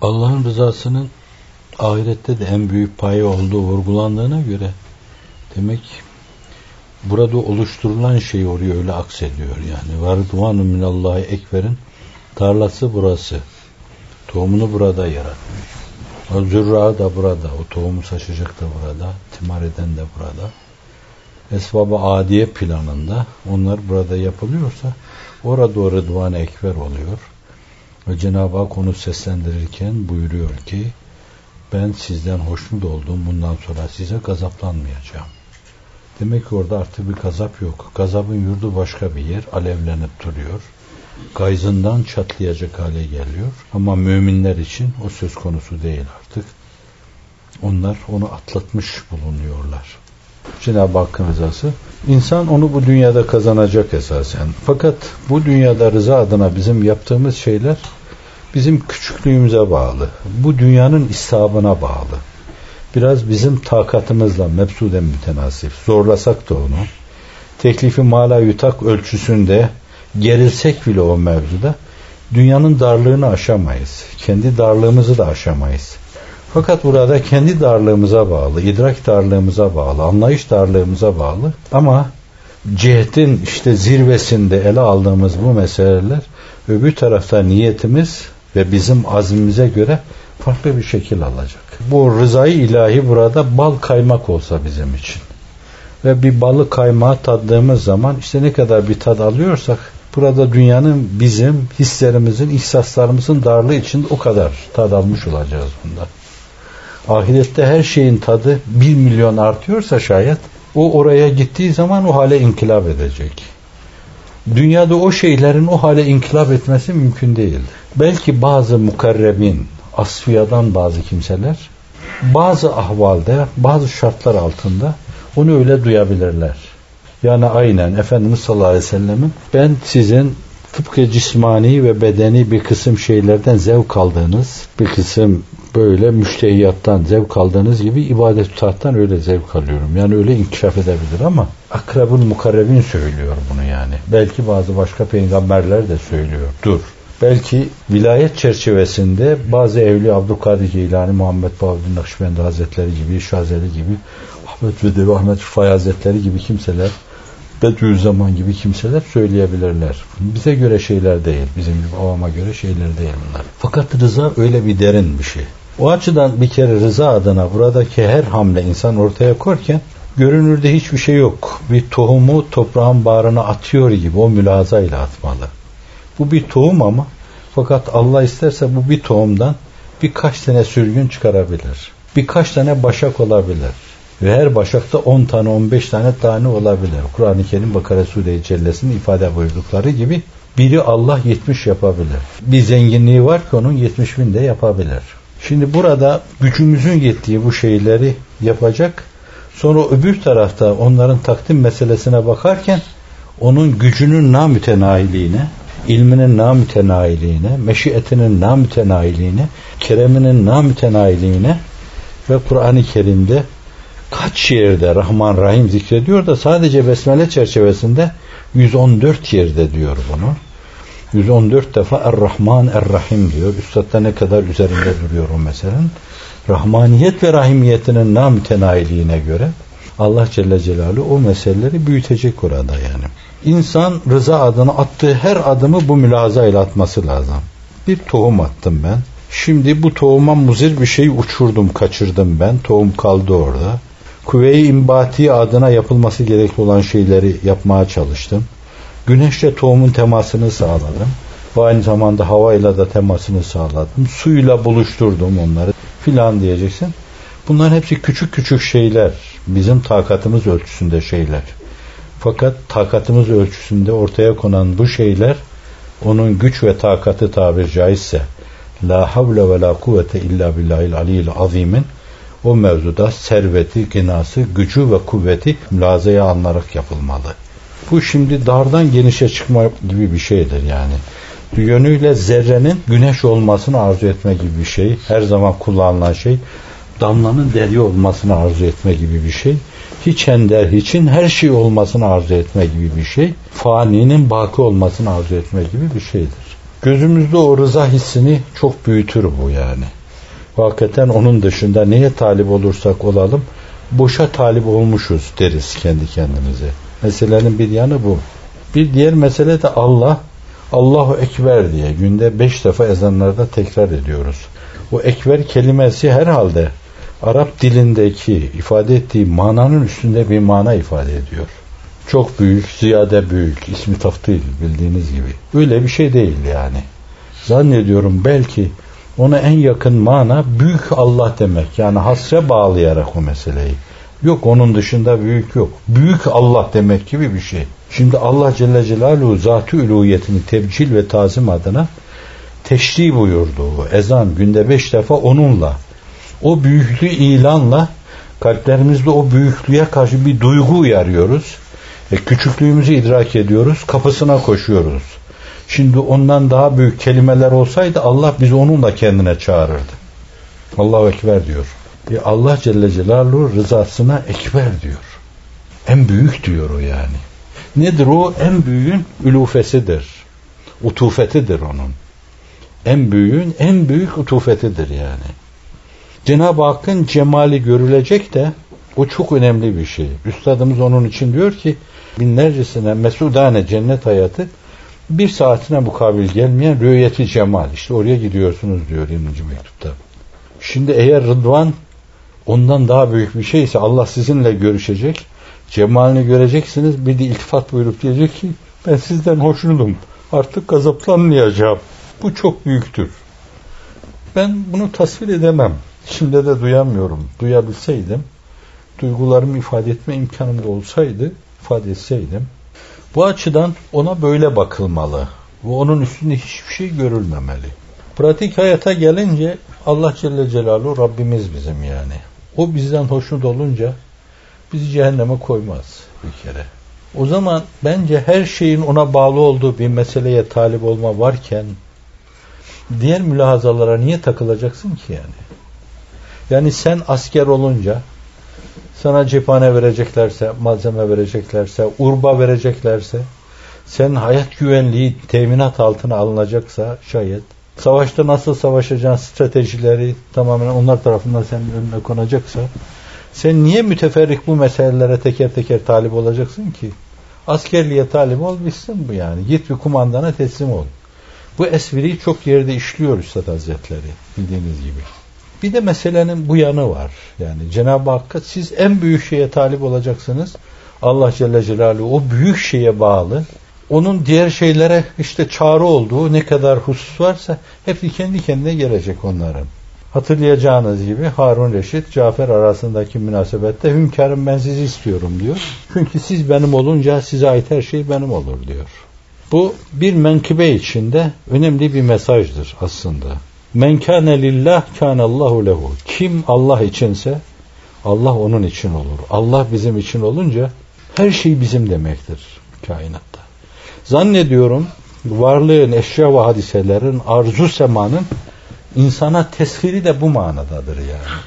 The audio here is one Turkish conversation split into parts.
Allah'ın rızasının ahirette de en büyük payı olduğu vurgulandığına göre demek burada oluşturulan şey oraya öyle aksediyor yani. Varduvanu minallahi ekberin tarlası burası. Tohumunu burada yaratmış. O zürra da burada. O tohumu saçacak da burada. Timar eden de burada. Esbab-ı adiye planında onlar burada yapılıyorsa orada o rıdvan ekber oluyor. Ve Cenab-ı Hak onu seslendirirken buyuruyor ki ben sizden hoşnut oldum bundan sonra size gazaplanmayacağım. Demek ki orada artık bir gazap yok. Gazabın yurdu başka bir yer. Alevlenip duruyor. Gayzından çatlayacak hale geliyor. Ama müminler için o söz konusu değil artık. Onlar onu atlatmış bulunuyorlar. Cenab-ı Hakk'ın rızası. İnsan onu bu dünyada kazanacak esasen. Fakat bu dünyada rıza adına bizim yaptığımız şeyler bizim küçüklüğümüze bağlı. Bu dünyanın istabına bağlı. Biraz bizim takatımızla mebsuden mütenasip. Zorlasak da onu. Teklifi mala yutak ölçüsünde gerilsek bile o mevzuda dünyanın darlığını aşamayız. Kendi darlığımızı da aşamayız. Fakat burada kendi darlığımıza bağlı, idrak darlığımıza bağlı, anlayış darlığımıza bağlı ama cihetin işte zirvesinde ele aldığımız bu meseleler öbür tarafta niyetimiz ve bizim azmimize göre farklı bir şekil alacak. Bu rızayı ilahi burada bal kaymak olsa bizim için. Ve bir balı kaymağı tattığımız zaman işte ne kadar bir tad alıyorsak burada dünyanın bizim hislerimizin, ihsaslarımızın darlığı için o kadar tad almış olacağız bundan. Ahirette her şeyin tadı bir milyon artıyorsa şayet o oraya gittiği zaman o hale inkılap edecek. Dünyada o şeylerin o hale inkılap etmesi mümkün değil. Belki bazı mukarrebin, asfiyadan bazı kimseler bazı ahvalde, bazı şartlar altında onu öyle duyabilirler. Yani aynen Efendimiz sallallahu aleyhi ve sellemin ben sizin tıpkı cismani ve bedeni bir kısım şeylerden zevk aldığınız, bir kısım böyle müştehiyattan zevk aldığınız gibi ibadet taattan öyle zevk alıyorum. Yani öyle inkişaf edebilir ama akrabın mukarrebin söylüyor bunu yani. Belki bazı başka peygamberler de söylüyor. Dur. Belki vilayet çerçevesinde bazı evli Abdülkadir Geylani, Muhammed Bahuddin Nakşibendi Hazretleri gibi, Şazeli gibi, Ahmet Vedevi Ahmet Rıfai Hazretleri gibi kimseler Bediüzzaman gibi kimseler söyleyebilirler. Bize göre şeyler değil. Bizim gibi avama göre şeyler değil bunlar. Fakat rıza öyle bir derin bir şey. O açıdan bir kere rıza adına buradaki her hamle insan ortaya korken görünürde hiçbir şey yok. Bir tohumu toprağın bağrına atıyor gibi o mülazayla atmalı. Bu bir tohum ama fakat Allah isterse bu bir tohumdan birkaç tane sürgün çıkarabilir. Birkaç tane başak olabilir. Ve her başakta 10 tane 15 tane tane olabilir. Kur'an-ı Kerim Bakara Sure-i Cellesi'nin ifade buyurdukları gibi biri Allah 70 yapabilir. Bir zenginliği var ki onun 70 bin de yapabilir. Şimdi burada gücümüzün yettiği bu şeyleri yapacak. Sonra öbür tarafta onların takdim meselesine bakarken onun gücünün namütenahiliğine, ilminin namütenahiliğine, meşiyetinin namütenahiliğine, kereminin namütenahiliğine ve Kur'an-ı Kerim'de kaç yerde Rahman Rahim zikrediyor da sadece Besmele çerçevesinde 114 yerde diyor bunu. 114 defa Er-Rahman Er-Rahim diyor. Üstad'da ne kadar üzerinde duruyor o meselenin. Rahmaniyet ve rahimiyetinin namütenayiliğine göre Allah Celle Celaluhu o meseleleri büyütecek orada yani. İnsan rıza adına attığı her adımı bu mülaza ile atması lazım. Bir tohum attım ben. Şimdi bu tohuma muzir bir şey uçurdum, kaçırdım ben. Tohum kaldı orada. Kuvve-i imbati adına yapılması gerekli olan şeyleri yapmaya çalıştım. Güneşle tohumun temasını sağladım. Ve aynı zamanda havayla da temasını sağladım. Suyla buluşturdum onları filan diyeceksin. Bunların hepsi küçük küçük şeyler. Bizim takatımız ölçüsünde şeyler. Fakat takatımız ölçüsünde ortaya konan bu şeyler onun güç ve takatı tabir caizse la havle ve la kuvvete illa billahil aliyil azimin o mevzuda serveti, ginası, gücü ve kuvveti mülazaya alınarak yapılmalı. Bu şimdi dardan genişe çıkma gibi bir şeydir yani. Yönüyle zerrenin güneş olmasını arzu etme gibi bir şey. Her zaman kullanılan şey. Damlanın deri olmasını arzu etme gibi bir şey. Hiç ender hiçin her şey olmasını arzu etme gibi bir şey. Faninin baki olmasını arzu etme gibi bir şeydir. Gözümüzde o rıza hissini çok büyütür bu yani. Hakikaten onun dışında neye talip olursak olalım boşa talip olmuşuz deriz kendi kendimize. Meselenin bir yanı bu. Bir diğer mesele de Allah Allahu Ekber diye günde beş defa ezanlarda tekrar ediyoruz. O ekber kelimesi herhalde Arap dilindeki ifade ettiği mananın üstünde bir mana ifade ediyor. Çok büyük, ziyade büyük, ismi taftil bildiğiniz gibi. Öyle bir şey değil yani. Zannediyorum belki ona en yakın mana büyük Allah demek. Yani hasre bağlayarak o meseleyi. Yok onun dışında büyük yok. Büyük Allah demek gibi bir şey. Şimdi Allah Celle Celaluhu zatı uluhiyetini tebcil ve tazim adına teşri buyurdu. Ezan günde beş defa onunla. O büyüklüğü ilanla kalplerimizde o büyüklüğe karşı bir duygu uyarıyoruz. E, küçüklüğümüzü idrak ediyoruz. Kapısına koşuyoruz. Şimdi ondan daha büyük kelimeler olsaydı Allah bizi onunla kendine çağırırdı. Allahu Ekber diyor. E Allah Celle Celaluhu rızasına ekber diyor. En büyük diyor o yani. Nedir o? En büyüğün ülufesidir. Utufetidir onun. En büyüğün en büyük utufetidir yani. Cenab-ı Hakk'ın cemali görülecek de o çok önemli bir şey. Üstadımız onun için diyor ki binlercesine mesudane cennet hayatı bir saatine mukabil gelmeyen rüyeti cemal. İşte oraya gidiyorsunuz diyor 20. mektupta. Şimdi eğer Rıdvan ondan daha büyük bir şeyse Allah sizinle görüşecek. Cemalini göreceksiniz. Bir de iltifat buyurup diyecek ki ben sizden hoşnutum. Artık gazaplanmayacağım. Bu çok büyüktür. Ben bunu tasvir edemem. Şimdi de duyamıyorum. Duyabilseydim, duygularımı ifade etme imkanım da olsaydı, ifade etseydim. Bu açıdan ona böyle bakılmalı. Ve onun üstünde hiçbir şey görülmemeli. Pratik hayata gelince Allah Celle Celaluhu Rabbimiz bizim yani. O bizden hoşnut olunca bizi cehenneme koymaz bir kere. O zaman bence her şeyin ona bağlı olduğu bir meseleye talip olma varken diğer mülahazalara niye takılacaksın ki yani? Yani sen asker olunca sana cephane vereceklerse, malzeme vereceklerse, urba vereceklerse, sen hayat güvenliği teminat altına alınacaksa şayet, savaşta nasıl savaşacağın stratejileri tamamen onlar tarafından senin önüne konacaksa, sen niye müteferrik bu meselelere teker teker talip olacaksın ki? Askerliğe talip ol bu yani. Git bir kumandana teslim ol. Bu espriyi çok yerde işliyor Üstad Hazretleri bildiğiniz gibi. Bir de meselenin bu yanı var. Yani Cenab-ı Hakk'a siz en büyük şeye talip olacaksınız. Allah Celle Celaluhu o büyük şeye bağlı. Onun diğer şeylere işte çağrı olduğu ne kadar husus varsa hepsi kendi kendine gelecek onların. Hatırlayacağınız gibi Harun Reşit Cafer arasındaki münasebette hünkârım ben sizi istiyorum diyor. Çünkü siz benim olunca size ait her şey benim olur diyor. Bu bir menkıbe içinde önemli bir mesajdır aslında. Men kâne lillah kânallahu lehu. Kim Allah içinse Allah onun için olur. Allah bizim için olunca her şey bizim demektir kainatta. Zannediyorum varlığın, eşya ve hadiselerin, arzu semanın insana teshiri de bu manadadır yani.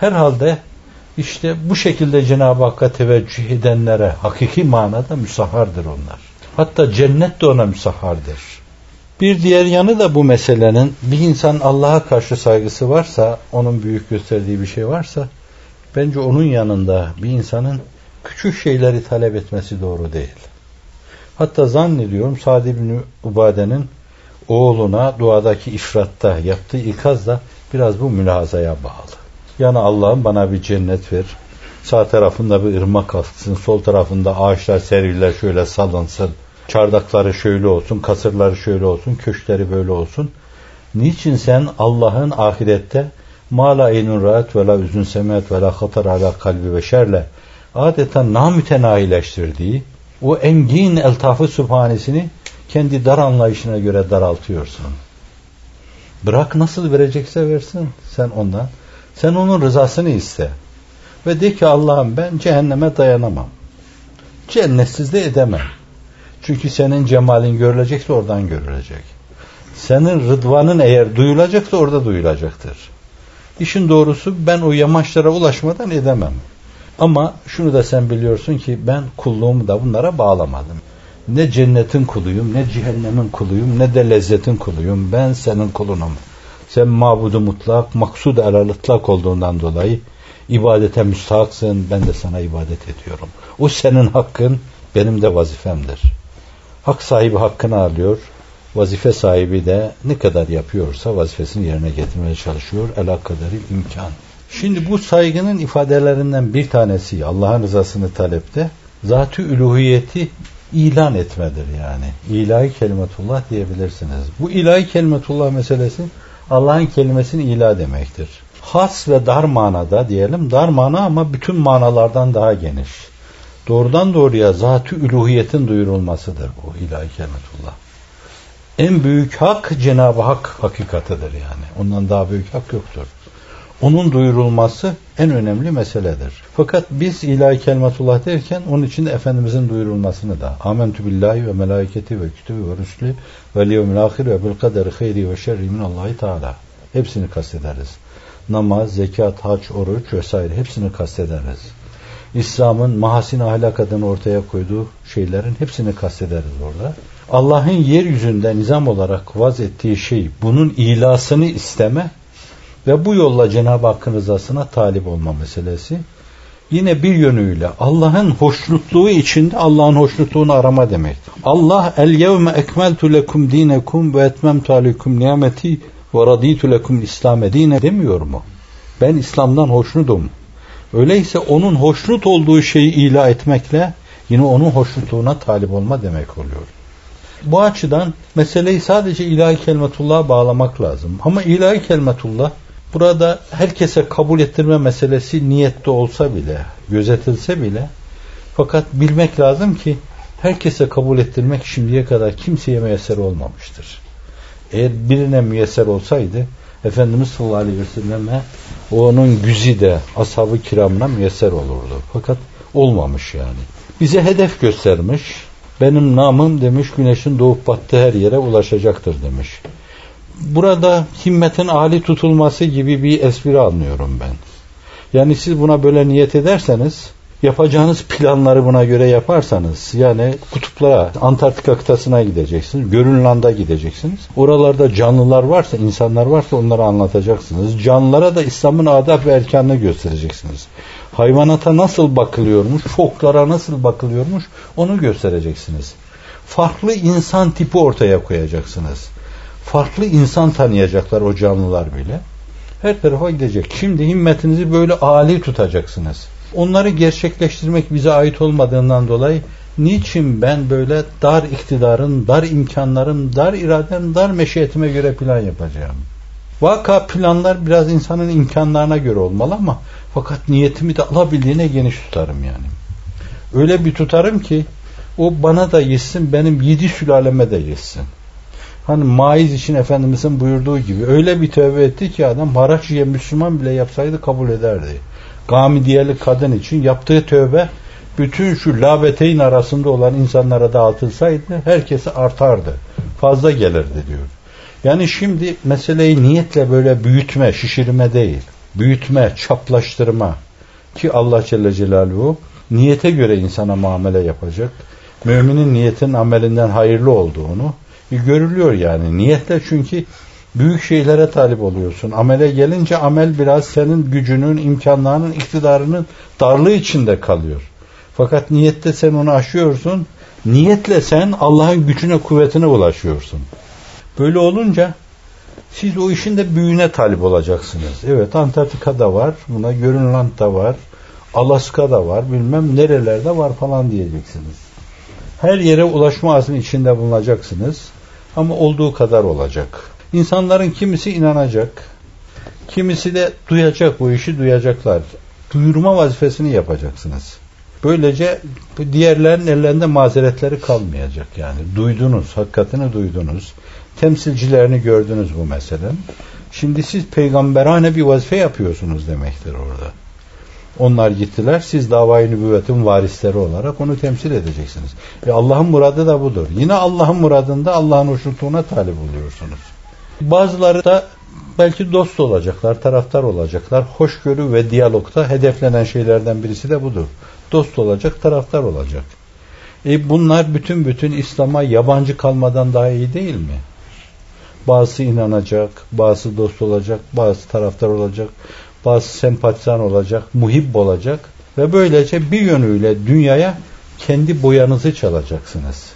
Herhalde işte bu şekilde Cenab-ı Hakk'a teveccüh edenlere hakiki manada müsahardır onlar. Hatta cennet de ona müsahardır. Bir diğer yanı da bu meselenin bir insan Allah'a karşı saygısı varsa, onun büyük gösterdiği bir şey varsa, bence onun yanında bir insanın küçük şeyleri talep etmesi doğru değil. Hatta zannediyorum Sa'd ibn Ubade'nin oğluna duadaki ifratta yaptığı ikaz da biraz bu mülazaya bağlı. Yani Allah'ım bana bir cennet ver. Sağ tarafında bir ırmak aksın, sol tarafında ağaçlar, serviler şöyle salınsın çardakları şöyle olsun, kasırları şöyle olsun, köşkleri böyle olsun. Niçin sen Allah'ın ahirette ma la aynun rahat ve la üzün semet ve la hatar ala kalbi beşerle adeta namütenahileştirdiği o engin eltafı sübhanesini kendi dar anlayışına göre daraltıyorsun. Bırak nasıl verecekse versin sen ondan. Sen onun rızasını iste. Ve de ki Allah'ım ben cehenneme dayanamam. Cennetsiz de edemem. Çünkü senin cemalin görülecekse oradan görülecek. Senin rıdvanın eğer duyulacaksa orada duyulacaktır. İşin doğrusu ben o yamaçlara ulaşmadan edemem. Ama şunu da sen biliyorsun ki ben kulluğumu da bunlara bağlamadım. Ne cennetin kuluyum, ne cehennemin kuluyum, ne de lezzetin kuluyum. Ben senin kulunum. Sen mabudu mutlak, maksud elal ıtlak olduğundan dolayı ibadete müstahaksın. Ben de sana ibadet ediyorum. O senin hakkın, benim de vazifemdir. Hak sahibi hakkını alıyor. Vazife sahibi de ne kadar yapıyorsa vazifesini yerine getirmeye çalışıyor. Ela kaderi imkan. Şimdi bu saygının ifadelerinden bir tanesi Allah'ın rızasını talepte zatü üluhiyeti ilan etmedir yani. İlahi kelimetullah diyebilirsiniz. Bu ilahi kelimetullah meselesi Allah'ın kelimesini ilah demektir. Has ve dar manada diyelim. Dar mana ama bütün manalardan daha geniş. Doğrudan doğruya zatü üluhiyetin duyurulmasıdır bu ilahi kelimetullah. En büyük hak Cenab-ı Hak hakikatıdır yani. Ondan daha büyük hak yoktur. Onun duyurulması en önemli meseledir. Fakat biz ilahi kelimetullah derken onun için Efendimizin duyurulmasını da amentü billahi ve melaiketi ve kütübü ve rüslü ve liyevmil ahir ve bil kaderi hayri ve şerri minallahi teala. Hepsini kastederiz. Namaz, zekat, hac, oruç vesaire hepsini kastederiz. İslam'ın mahasin ahlak adını ortaya koyduğu şeylerin hepsini kastederiz orada. Allah'ın yeryüzünde nizam olarak vaz ettiği şey bunun ilasını isteme ve bu yolla Cenab-ı Hakk'ın rızasına talip olma meselesi. Yine bir yönüyle Allah'ın hoşnutluğu içinde Allah'ın hoşnutluğunu arama demek. Allah el yevme ekmeltu lekum dinekum ve etmemtu aleykum nimeti ve raditu lekum İslam dine demiyor mu? Ben İslam'dan hoşnutum. Öyleyse onun hoşnut olduğu şeyi ilah etmekle yine onun hoşnutluğuna talip olma demek oluyor. Bu açıdan meseleyi sadece ilahi kelimetullah'a bağlamak lazım. Ama ilahi kelimetullah burada herkese kabul ettirme meselesi niyette olsa bile, gözetilse bile fakat bilmek lazım ki herkese kabul ettirmek şimdiye kadar kimseye müyesser olmamıştır. Eğer birine müyesser olsaydı Efendimiz sallallahu aleyhi ve selleme onun güzi de ashab-ı kiramına müyesser olurdu. Fakat olmamış yani. Bize hedef göstermiş. Benim namım demiş güneşin doğup battığı her yere ulaşacaktır demiş. Burada himmetin âli tutulması gibi bir espri anlıyorum ben. Yani siz buna böyle niyet ederseniz yapacağınız planları buna göre yaparsanız yani kutuplara, Antarktika kıtasına gideceksiniz, Görünland'a gideceksiniz. Oralarda canlılar varsa, insanlar varsa onları anlatacaksınız. Canlılara da İslam'ın adab ve erkanını göstereceksiniz. Hayvanata nasıl bakılıyormuş, foklara nasıl bakılıyormuş onu göstereceksiniz. Farklı insan tipi ortaya koyacaksınız. Farklı insan tanıyacaklar o canlılar bile. Her tarafa gidecek. Şimdi himmetinizi böyle âli tutacaksınız. Onları gerçekleştirmek bize ait olmadığından dolayı niçin ben böyle dar iktidarın, dar imkanların, dar iradem, dar meşiyetime göre plan yapacağım? Vaka planlar biraz insanın imkanlarına göre olmalı ama fakat niyetimi de alabildiğine geniş tutarım yani. Öyle bir tutarım ki o bana da yesin, benim yedi sülaleme de yesin. Hani maiz için Efendimizin buyurduğu gibi öyle bir tövbe etti ki adam haraç yiyen Müslüman bile yapsaydı kabul ederdi. Gamidiyeli kadın için yaptığı tövbe bütün şu labeteyn arasında olan insanlara dağıtılsaydı herkese artardı. Fazla gelirdi diyor. Yani şimdi meseleyi niyetle böyle büyütme, şişirme değil. Büyütme, çaplaştırma. Ki Allah Celle Celaluhu niyete göre insana muamele yapacak. Müminin niyetin amelinden hayırlı olduğunu görülüyor yani. Niyetle çünkü büyük şeylere talip oluyorsun. Amele gelince amel biraz senin gücünün, imkanlarının, iktidarının darlığı içinde kalıyor. Fakat niyette sen onu aşıyorsun. Niyetle sen Allah'ın gücüne, kuvvetine ulaşıyorsun. Böyle olunca siz o işin de büyüğüne talip olacaksınız. Evet Antarktika'da var, buna Grönland'da var, Alaska'da var, bilmem nerelerde var falan diyeceksiniz. Her yere ulaşma azmi içinde bulunacaksınız. Ama olduğu kadar olacak. İnsanların kimisi inanacak, kimisi de duyacak bu işi duyacaklar. Duyurma vazifesini yapacaksınız. Böylece diğerlerin ellerinde mazeretleri kalmayacak yani. Duydunuz, hakikatini duydunuz. Temsilcilerini gördünüz bu meselenin. Şimdi siz peygamberane bir vazife yapıyorsunuz demektir orada. Onlar gittiler. Siz davayı nübüvvetin varisleri olarak onu temsil edeceksiniz. E Allah'ın muradı da budur. Yine Allah'ın muradında Allah'ın hoşnutluğuna talip oluyorsunuz. Bazıları da belki dost olacaklar, taraftar olacaklar. Hoşgörü ve diyalogta hedeflenen şeylerden birisi de budur. Dost olacak, taraftar olacak. E bunlar bütün bütün İslam'a yabancı kalmadan daha iyi değil mi? Bazısı inanacak, bazısı dost olacak, bazı taraftar olacak, bazı sempatizan olacak, muhib olacak ve böylece bir yönüyle dünyaya kendi boyanızı çalacaksınız.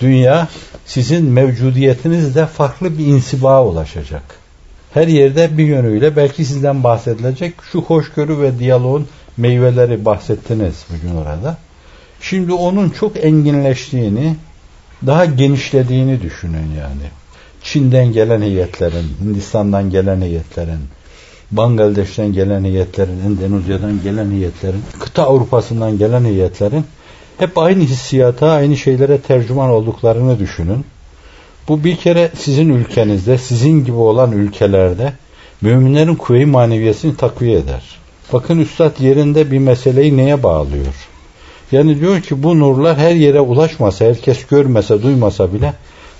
Dünya sizin mevcudiyetinizde farklı bir insiba ulaşacak. Her yerde bir yönüyle belki sizden bahsedilecek şu hoşgörü ve diyaloğun meyveleri bahsettiniz bugün orada. Şimdi onun çok enginleştiğini, daha genişlediğini düşünün yani. Çin'den gelen heyetlerin, Hindistan'dan gelen heyetlerin, Bangladeş'ten gelen heyetlerin, Endonezya'dan gelen heyetlerin, kıta Avrupa'sından gelen heyetlerin hep aynı hissiyata, aynı şeylere tercüman olduklarını düşünün. Bu bir kere sizin ülkenizde, sizin gibi olan ülkelerde müminlerin kuvve-i maneviyesini takviye eder. Bakın Üstad yerinde bir meseleyi neye bağlıyor? Yani diyor ki bu nurlar her yere ulaşmasa, herkes görmese, duymasa bile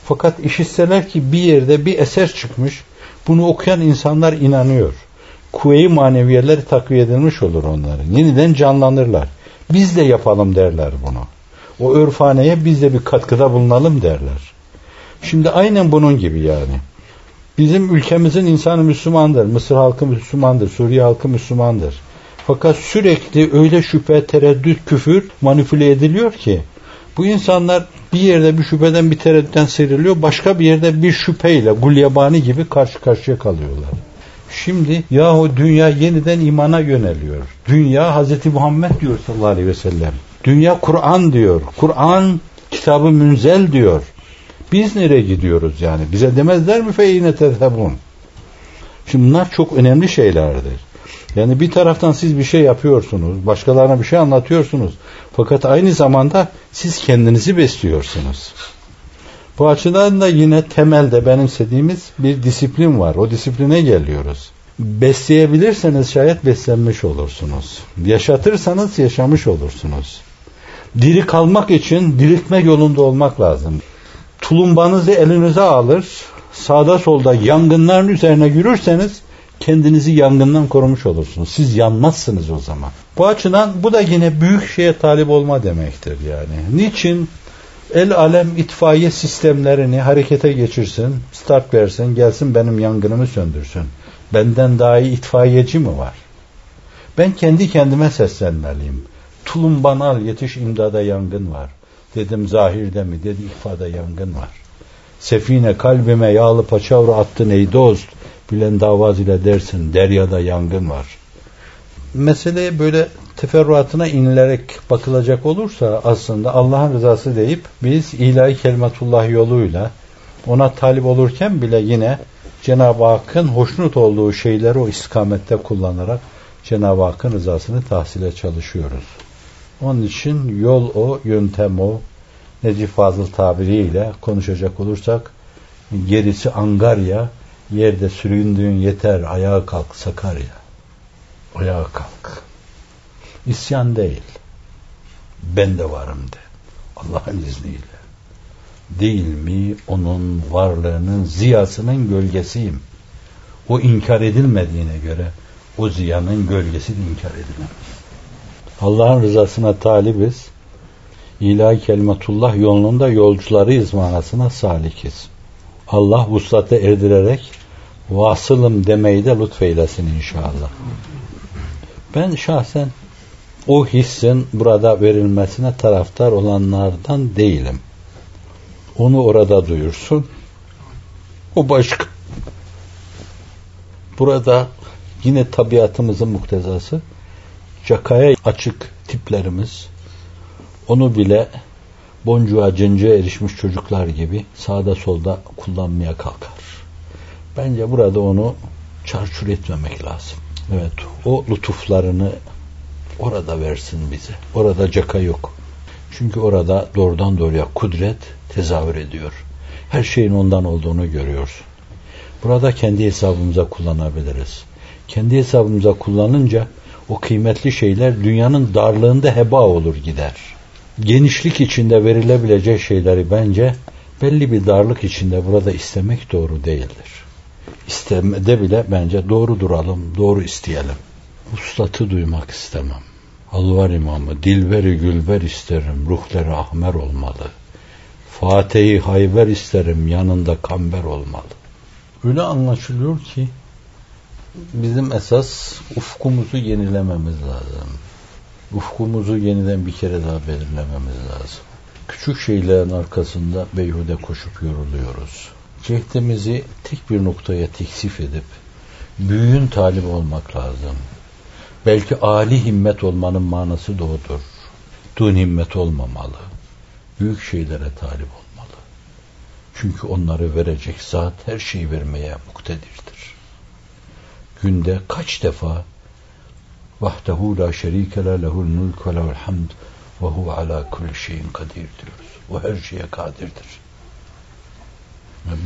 fakat işitseler ki bir yerde bir eser çıkmış, bunu okuyan insanlar inanıyor. Kuvve-i maneviyeleri takviye edilmiş olur onların. Yeniden canlanırlar. Biz de yapalım derler bunu. O örfaneye biz de bir katkıda bulunalım derler. Şimdi aynen bunun gibi yani. Bizim ülkemizin insanı Müslümandır. Mısır halkı Müslümandır. Suriye halkı Müslümandır. Fakat sürekli öyle şüphe, tereddüt, küfür manipüle ediliyor ki bu insanlar bir yerde bir şüpheden bir tereddütten sıyrılıyor. Başka bir yerde bir şüpheyle gulyabani gibi karşı karşıya kalıyorlar. Şimdi yahu dünya yeniden imana yöneliyor. Dünya Hazreti Muhammed diyor sallallahu aleyhi ve sellem. Dünya Kur'an diyor. Kur'an kitabı münzel diyor. Biz nereye gidiyoruz yani? Bize demezler mi feyine tezhebun? Şimdi bunlar çok önemli şeylerdir. Yani bir taraftan siz bir şey yapıyorsunuz, başkalarına bir şey anlatıyorsunuz. Fakat aynı zamanda siz kendinizi besliyorsunuz. Bu açıdan da yine temelde benimsediğimiz bir disiplin var. O disipline geliyoruz. Besleyebilirseniz şayet beslenmiş olursunuz. Yaşatırsanız yaşamış olursunuz. Diri kalmak için diriltme yolunda olmak lazım. Tulumbanızı elinize alır, sağda solda yangınların üzerine yürürseniz kendinizi yangından korumuş olursunuz. Siz yanmazsınız o zaman. Bu açıdan bu da yine büyük şeye talip olma demektir yani. Niçin? El alem itfaiye sistemlerini harekete geçirsin, start versin, gelsin benim yangınımı söndürsün. Benden daha iyi itfaiyeci mi var? Ben kendi kendime seslenmeliyim. Tulumban al yetiş imdada yangın var. Dedim zahirde mi? Dedi ifade yangın var. Sefine kalbime yağlı paçavra attın ey dost. Bilen davaz ile dersin deryada yangın var. Meseleye böyle teferruatına inilerek bakılacak olursa aslında Allah'ın rızası deyip biz ilahi kelimetullah yoluyla ona talip olurken bile yine Cenab-ı Hakk'ın hoşnut olduğu şeyleri o istikamette kullanarak Cenab-ı Hakk'ın rızasını tahsile çalışıyoruz. Onun için yol o, yöntem o. Necip Fazıl tabiriyle konuşacak olursak gerisi Angarya, yerde süründüğün yeter, ayağa kalk Sakarya. Ayağa kalk. İsyan değil. Ben de varım de. Allah'ın izniyle. Değil mi onun varlığının ziyasının gölgesiyim. O inkar edilmediğine göre o ziyanın gölgesi de inkar edilemez. Allah'ın rızasına talibiz. İlahi kelimetullah yolunda yolcularıyız manasına salikiz. Allah vuslata erdirerek vasılım demeyi de lütfeylesin inşallah. Ben şahsen o hissin burada verilmesine taraftar olanlardan değilim. Onu orada duyursun. O başka. Burada yine tabiatımızın muktezası cakaya açık tiplerimiz onu bile boncuğa cıncığa erişmiş çocuklar gibi sağda solda kullanmaya kalkar. Bence burada onu çarçur etmemek lazım. Evet o lütuflarını orada versin bize. Orada caka yok. Çünkü orada doğrudan doğruya kudret tezahür ediyor. Her şeyin ondan olduğunu görüyorsun. Burada kendi hesabımıza kullanabiliriz. Kendi hesabımıza kullanınca o kıymetli şeyler dünyanın darlığında heba olur gider. Genişlik içinde verilebilecek şeyleri bence belli bir darlık içinde burada istemek doğru değildir. İstemede bile bence doğru duralım, doğru isteyelim. Uslatı duymak istemem. Alvar imamı, dilberi gülber isterim, ruhları ahmer olmalı. Fatih'i hayber isterim, yanında kamber olmalı. Öyle anlaşılıyor ki bizim esas ufkumuzu yenilememiz lazım. Ufkumuzu yeniden bir kere daha belirlememiz lazım. Küçük şeylerin arkasında beyhude koşup yoruluyoruz. Cehdimizi tek bir noktaya teksif edip büyüğün talip olmak lazım. Belki âli himmet olmanın manası da odur. Dün himmet olmamalı. Büyük şeylere talip olmalı. Çünkü onları verecek zat her şeyi vermeye muktedirdir. Günde kaç defa vahdehu la şerike la lehul mulk ve lehul hamd ve huve ala kulli şeyin kadir diyoruz. O her şeye kadirdir.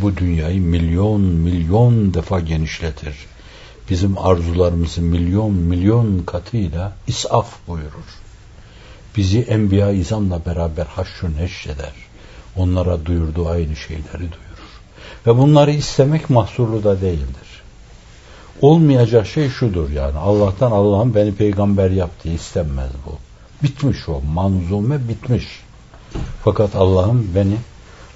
Bu dünyayı milyon milyon defa genişletir bizim arzularımızı milyon milyon katıyla isaf buyurur. Bizi enbiya izamla beraber haşrun neşreder. Onlara duyurduğu aynı şeyleri duyurur. Ve bunları istemek mahsurlu da değildir. Olmayacak şey şudur yani Allah'tan Allah'ım beni peygamber yaptı istenmez bu. Bitmiş o manzume bitmiş. Fakat Allah'ım beni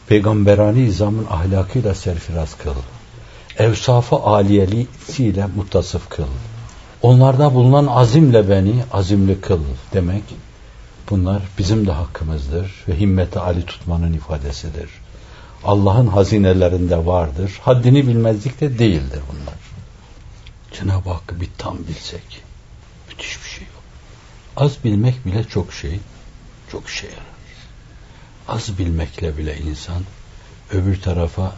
peygamberani izamın ahlakıyla serfiraz kıl evsafı aliyelisiyle muttasıf kıl. Onlarda bulunan azimle beni azimli kıl demek. Bunlar bizim de hakkımızdır ve himmeti ali tutmanın ifadesidir. Allah'ın hazinelerinde vardır. Haddini bilmezlik de değildir bunlar. Cenab-ı Hakk'ı bir tam bilsek müthiş bir şey yok. Az bilmek bile çok şey, çok şey yarar. Az bilmekle bile insan öbür tarafa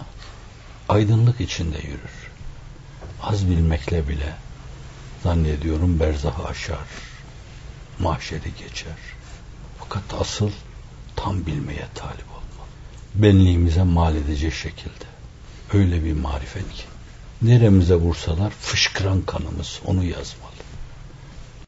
aydınlık içinde yürür. Az bilmekle bile zannediyorum berzahı aşar, mahşeri geçer. Fakat asıl tam bilmeye talip olmalı. Benliğimize mal edecek şekilde. Öyle bir marifet ki. Neremize vursalar fışkıran kanımız onu yazmalı.